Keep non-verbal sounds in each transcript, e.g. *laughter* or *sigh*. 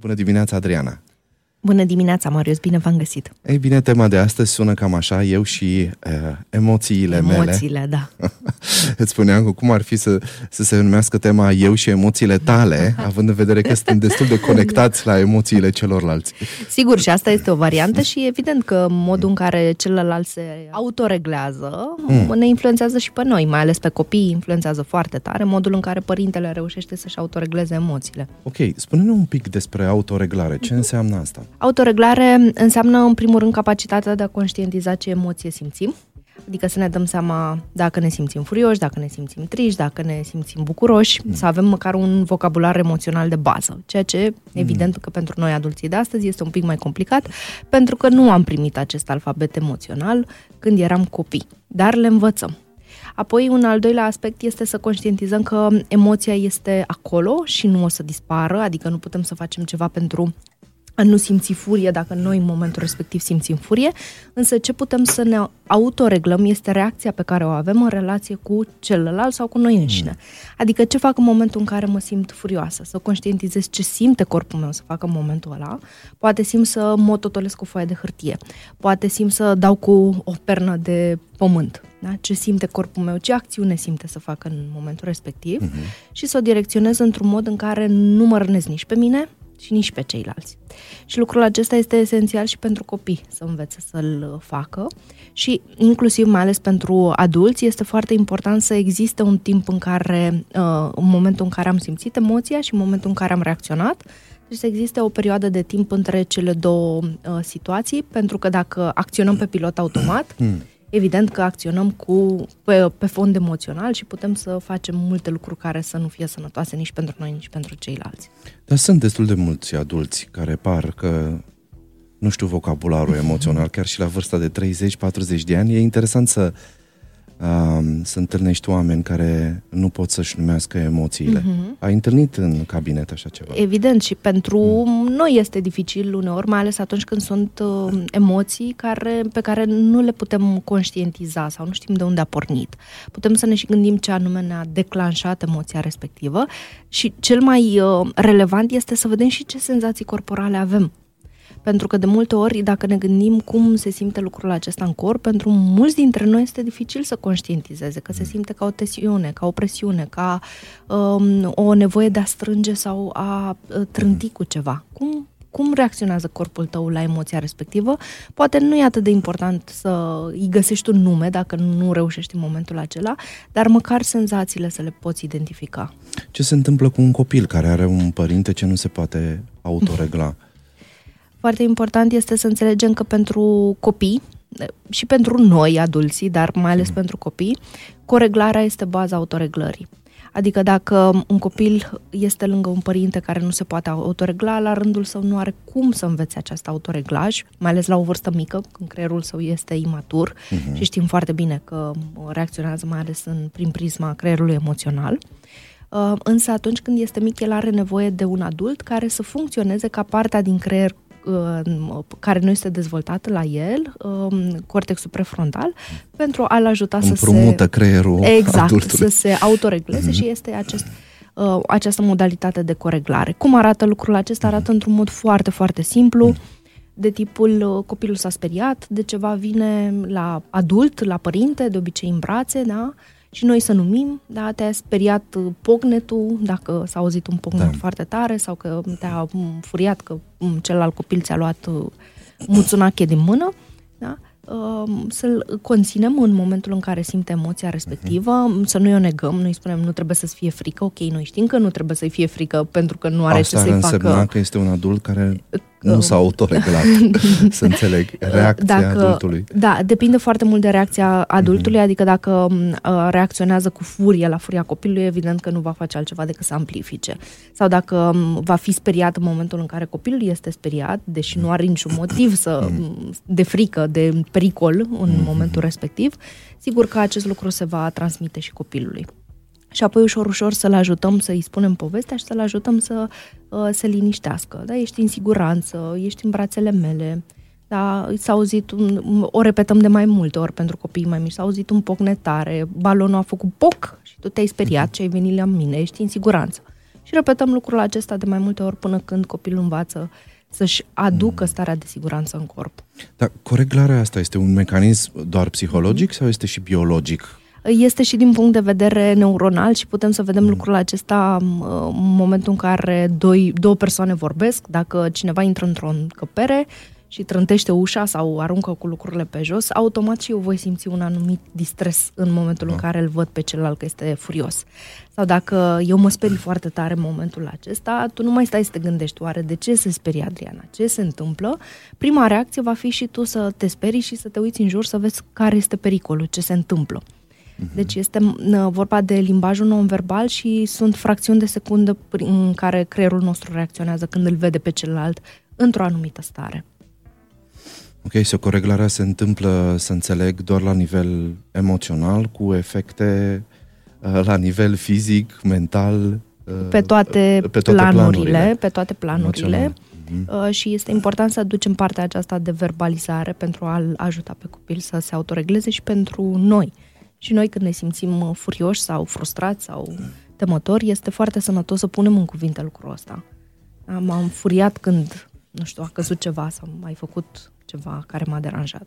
Bună dimineața, Adriana! Bună dimineața, Marius, bine v-am găsit! Ei bine, tema de astăzi sună cam așa, eu și uh, emoțiile, emoțiile mele. Emoțiile, da. *laughs* Îți spuneam că cum ar fi să, să se numească tema eu și emoțiile tale, având în vedere că suntem destul de conectați la emoțiile celorlalți. Sigur, și asta este o variantă și evident că modul în care celălalt se autoreglează mm. ne influențează și pe noi, mai ales pe copii, influențează foarte tare modul în care părintele reușește să-și autoregleze emoțiile. Ok, spune-ne un pic despre autoreglare. Ce înseamnă asta? Autoreglare înseamnă, în primul rând, capacitatea de a conștientiza ce emoție simțim, Adică să ne dăm seama dacă ne simțim furioși, dacă ne simțim triști, dacă ne simțim bucuroși, mm. să avem măcar un vocabular emoțional de bază, ceea ce, evident, mm. că pentru noi adulții de astăzi este un pic mai complicat, pentru că nu am primit acest alfabet emoțional când eram copii, dar le învățăm. Apoi, un al doilea aspect este să conștientizăm că emoția este acolo și nu o să dispară, adică nu putem să facem ceva pentru a nu simți furie dacă noi în momentul respectiv simțim furie, însă ce putem să ne autoreglăm este reacția pe care o avem în relație cu celălalt sau cu noi înșine. Mm. Adică ce fac în momentul în care mă simt furioasă, să conștientizez ce simte corpul meu să facă în momentul ăla, poate simt să mă totolesc cu foaie de hârtie, poate simt să dau cu o pernă de pământ, da? ce simte corpul meu, ce acțiune simte să facă în momentul respectiv mm-hmm. și să o direcționez într-un mod în care nu mă rănesc nici pe mine, și nici pe ceilalți. Și lucrul acesta este esențial și pentru copii să învețe să-l facă și inclusiv mai ales pentru adulți este foarte important să existe un timp în care, uh, în momentul în care am simțit emoția și în momentul în care am reacționat, deci să existe o perioadă de timp între cele două uh, situații, pentru că dacă acționăm pe pilot automat, hmm evident că acționăm cu, pe, pe fond emoțional și putem să facem multe lucruri care să nu fie sănătoase nici pentru noi, nici pentru ceilalți. Dar sunt destul de mulți adulți care par că nu știu vocabularul *laughs* emoțional, chiar și la vârsta de 30-40 de ani. E interesant să uh, să întâlnești oameni care nu pot să-și numească emoțiile. Uh-huh. Ai întâlnit în cabinet așa ceva? Evident, și pentru uh-huh. noi este dificil uneori, mai ales atunci când sunt uh, emoții care, pe care nu le putem conștientiza sau nu știm de unde a pornit. Putem să ne și gândim ce anume ne-a declanșat emoția respectivă și cel mai uh, relevant este să vedem și ce senzații corporale avem pentru că de multe ori, dacă ne gândim cum se simte lucrul acesta în corp, pentru mulți dintre noi este dificil să conștientizeze, că se mm. simte ca o tensiune, ca o presiune, ca um, o nevoie de a strânge sau a uh, trânti cu ceva. Cum cum reacționează corpul tău la emoția respectivă. Poate nu e atât de important să îi găsești un nume dacă nu reușești în momentul acela, dar măcar senzațiile să le poți identifica. Ce se întâmplă cu un copil care are un părinte ce nu se poate autoregla? *laughs* Foarte important este să înțelegem că pentru copii și pentru noi, adulții, dar mai ales mm. pentru copii, coreglarea este baza autoreglării. Adică dacă un copil este lângă un părinte care nu se poate autoregla, la rândul său nu are cum să învețe acest autoreglaj, mai ales la o vârstă mică, când creierul său este imatur uh-huh. și știm foarte bine că reacționează mai ales în, prin prisma creierului emoțional. Uh, însă atunci când este mic, el are nevoie de un adult care să funcționeze ca partea din creier Uh, care nu este dezvoltat la el, um, cortexul prefrontal, pentru a-l ajuta să se... creierul Exact, adultului. să se autoregleze mm-hmm. și este acest uh, această modalitate de coreglare. Cum arată lucrul acesta? Arată mm-hmm. într-un mod foarte, foarte simplu, mm-hmm. de tipul uh, copilul s-a speriat, de ceva vine la adult, la părinte, de obicei în brațe, da? Și noi să numim, da, te-a speriat uh, pognetul, dacă s-a auzit un pognet da. foarte tare sau că te-a furiat că mm, celălalt copil ți-a luat uh, muțunache din mână, da? Um, să-l conținem în momentul în care simte emoția respectivă, uh-huh. să nu o negăm, noi spunem nu trebuie să-ți fie frică, ok, noi știm că nu trebuie să-i fie frică pentru că nu are Asta ce să-i facă. că este un adult care nu s-a autoreglat, *laughs* să înțeleg, reacția dacă, adultului. Da, depinde foarte mult de reacția adultului, mm-hmm. adică dacă uh, reacționează cu furie la furia copilului, evident că nu va face altceva decât să amplifice. Sau dacă um, va fi speriat în momentul în care copilul este speriat, deși nu are niciun motiv să, mm-hmm. de frică, de pericol în mm-hmm. momentul respectiv, sigur că acest lucru se va transmite și copilului și apoi ușor, ușor să-l ajutăm să-i spunem povestea și să-l ajutăm să uh, se liniștească. Da? Ești în siguranță, ești în brațele mele, da? s-a auzit, un, o repetăm de mai multe ori pentru copiii mai mici, s-a auzit un poc netare, balonul a făcut poc și tu te-ai speriat și ai venit la mine, ești în siguranță. Și repetăm lucrul acesta de mai multe ori până când copilul învață să-și aducă mm. starea de siguranță în corp. Dar coreglarea asta este un mecanism doar psihologic sau este și biologic? Este și din punct de vedere neuronal și putem să vedem mm. lucrul acesta în momentul în care doi, două persoane vorbesc. Dacă cineva intră într-o încăpere și trântește ușa sau aruncă cu lucrurile pe jos, automat și eu voi simți un anumit distres în momentul da. în care îl văd pe celălalt că este furios. Sau dacă eu mă sperii foarte tare în momentul acesta, tu nu mai stai să te gândești, oare de ce se sperie Adriana? Ce se întâmplă? Prima reacție va fi și tu să te sperii și să te uiți în jur să vezi care este pericolul, ce se întâmplă. Mhm. Deci este vorba de limbajul non-verbal și sunt fracțiuni de secundă în care creierul nostru reacționează când îl vede pe celălalt într-o anumită stare. Ok, so coreglarea se întâmplă, să înțeleg, doar la nivel emoțional, cu efecte uh, la nivel fizic, mental, uh, pe toate, pe toate planurile, planurile, pe toate planurile. Uh-huh. Și este important să aducem partea aceasta de verbalizare pentru a-l ajuta pe copil să se autoregleze și pentru noi. Și noi când ne simțim furioși sau frustrați sau temători, este foarte sănătos să punem în cuvinte lucrul ăsta. M-am furiat când, nu știu, a căzut ceva sau mai făcut ceva care m-a deranjat.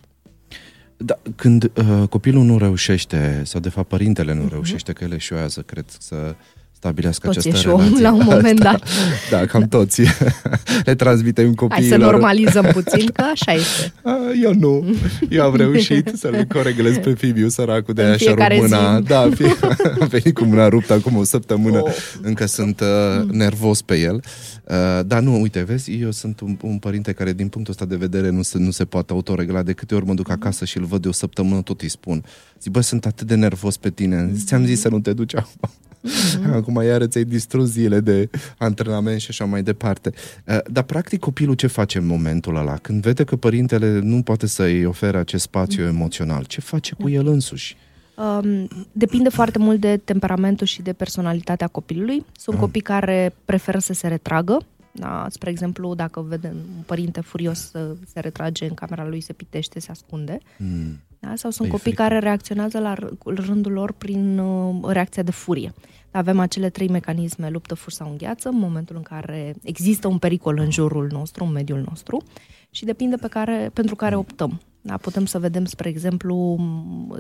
Da, când uh, copilul nu reușește, sau de fapt părintele nu uh-huh. reușește, că el eșuează, cred, să stabilească toți această relație. la un moment *laughs* dat. da, cam toți. *laughs* Le transmitem copiilor. Hai să normalizăm puțin, că așa este. *laughs* Eu nu. Eu am reușit să-l coreglez pe Fibiu, săracul de aia și mâna. Zi. Da, fie, am venit cu mâna ruptă acum o săptămână, oh. încă sunt uh, nervos pe el. Uh, dar nu, uite, vezi, eu sunt un, un părinte care din punctul ăsta de vedere nu se, nu se poate autoregla. De câte ori mă duc acasă și îl văd de o săptămână, tot îi spun. Zic, bă, sunt atât de nervos pe tine. Ți-am zis să nu te duci acum. Mm-hmm. Acum iară ți-ai distrus zile de antrenament și așa mai departe. Uh, dar practic copilul ce face în momentul ăla? Când vede că părintele nu poate să-i ofere acest spațiu mm-hmm. emoțional, ce face cu el însuși? Um, depinde foarte mult de temperamentul și de personalitatea copilului. Sunt uh. copii care preferă să se retragă. Da? Spre exemplu, dacă vede un părinte furios se retrage în camera lui, se pitește, se ascunde. Mm. Da? Sau sunt păi copii frică. care reacționează la rândul lor prin uh, reacția de furie. Avem acele trei mecanisme, luptă, fur sau îngheață, în momentul în care există un pericol în jurul nostru, în mediul nostru, și depinde pe care, pentru care optăm. Da? Putem să vedem, spre exemplu,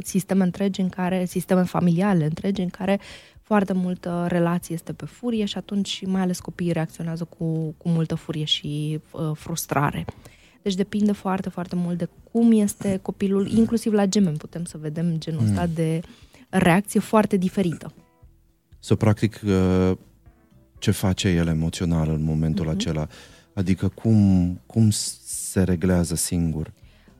sisteme întregi în care, sisteme familiale întregi în care foarte multă relație este pe furie și atunci mai ales copiii reacționează cu, cu multă furie și uh, frustrare. Deci depinde foarte, foarte mult de cum este copilul, inclusiv la gemeni putem să vedem genul ăsta mm. de reacție foarte diferită. Să practic uh, ce face el emoțional în momentul mm-hmm. acela, adică cum, cum se reglează singur.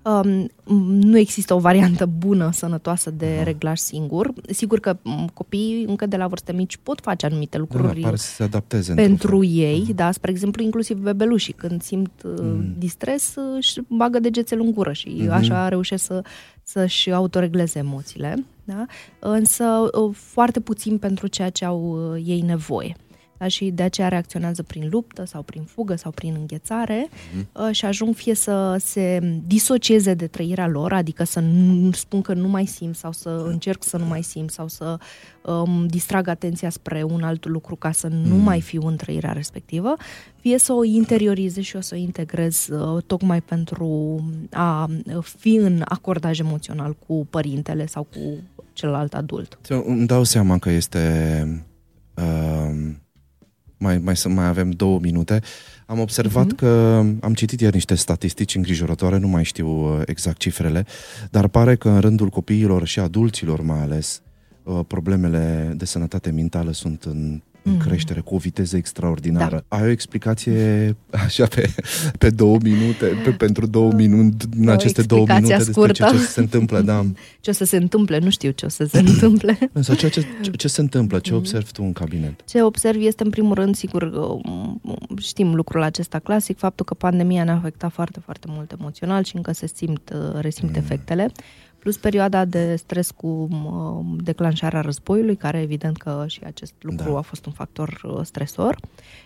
Um, nu există o variantă bună, sănătoasă de Aha. reglaj singur. Sigur că copiii încă de la vârste mici pot face anumite da, lucruri da, să se adapteze pentru ei, Aha. da, spre exemplu, inclusiv bebelușii, când simt uh, mm. distres, își bagă degețele în gură și mm-hmm. așa reușesc să, să-și autoregleze emoțiile, da? însă uh, foarte puțin pentru ceea ce au uh, ei nevoie da? și de aceea reacționează prin luptă sau prin fugă sau prin înghețare mm-hmm. și ajung fie să se disocieze de trăirea lor, adică să nu spun că nu mai simt sau să încerc să nu mai simt sau să um, distrag atenția spre un alt lucru ca să mm. nu mai fiu în trăirea respectivă, fie să o interiorizez și o să o integrez uh, tocmai pentru a fi în acordaj emoțional cu părintele sau cu celălalt adult. Îmi dau seama că este uh, mai, mai, să mai avem două minute. Am observat uh-huh. că am citit ieri niște statistici îngrijorătoare, nu mai știu uh, exact cifrele, dar pare că în rândul copiilor și adulților mai ales, uh, problemele de sănătate mentală sunt în în mm. creștere cu o viteză extraordinară. Da. Ai o explicație așa pe, pe două minute, pe, pentru două minute, în o aceste două minute scurtă. despre ce, ce se întâmplă, da. *laughs* Ce o să se întâmple, nu știu ce o să se întâmple. Însă ce, ce, ce se întâmplă, ce observi tu în cabinet? Ce observi este în primul rând, sigur, știm lucrul acesta clasic, faptul că pandemia ne-a afectat foarte, foarte mult emoțional și încă se simt, resimt mm. efectele plus perioada de stres cu uh, declanșarea războiului, care evident că și acest lucru da. a fost un factor uh, stresor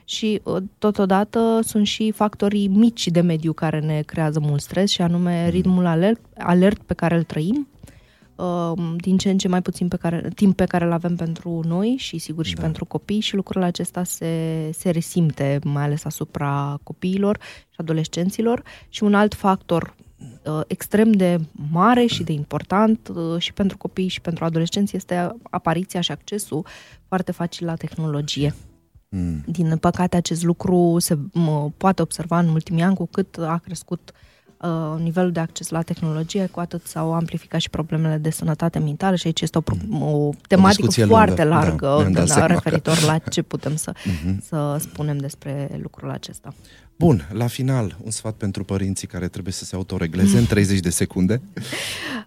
și uh, totodată sunt și factorii mici de mediu care ne creează mult stres și anume mm. ritmul alert, alert pe care îl trăim, din ce în ce mai puțin pe care, timp pe care îl avem pentru noi și sigur și da. pentru copii și lucrul acesta se, se resimte mai ales asupra copiilor și adolescenților și un alt factor uh, extrem de mare și de important uh, și pentru copii și pentru adolescenți este apariția și accesul foarte facil la tehnologie. Mm. Din păcate, acest lucru se m- poate observa în ultimii ani cu cât a crescut uh, nivelul de acces la tehnologie, cu atât s-au amplificat și problemele de sănătate mentală și aici este o, mm. o tematică o foarte lungă. largă da, da, referitor la ce putem să, mm-hmm. *laughs* să spunem despre lucrul acesta. Bun, la final, un sfat pentru părinții care trebuie să se autoregleze în 30 de secunde.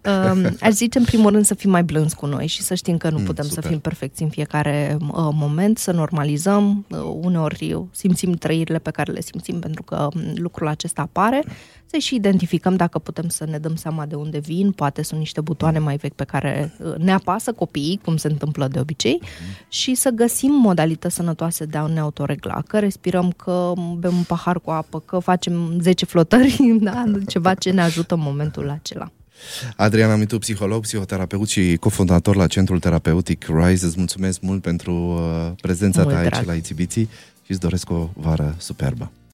Um, aș zice, în primul rând, să fim mai blânzi cu noi și să știm că nu mm, putem super. să fim perfecți în fiecare uh, moment, să normalizăm. Uh, uneori simțim trăirile pe care le simțim pentru că um, lucrul acesta apare. Să și identificăm dacă putem să ne dăm seama de unde vin. Poate sunt niște butoane mai vechi pe care uh, ne apasă copiii, cum se întâmplă de obicei, mm. și să găsim modalități sănătoase de a ne autoregla. Că respirăm, că bem un pahar cu apă, că facem 10 flotări, *laughs* da? ceva ce ne ajută în momentul acela. Adriana Mitu, psiholog, psihoterapeut și cofondator la Centrul Terapeutic RISE, îți mulțumesc mult pentru uh, prezența mult ta aici drag. la Ițibiții și îți doresc o vară superbă.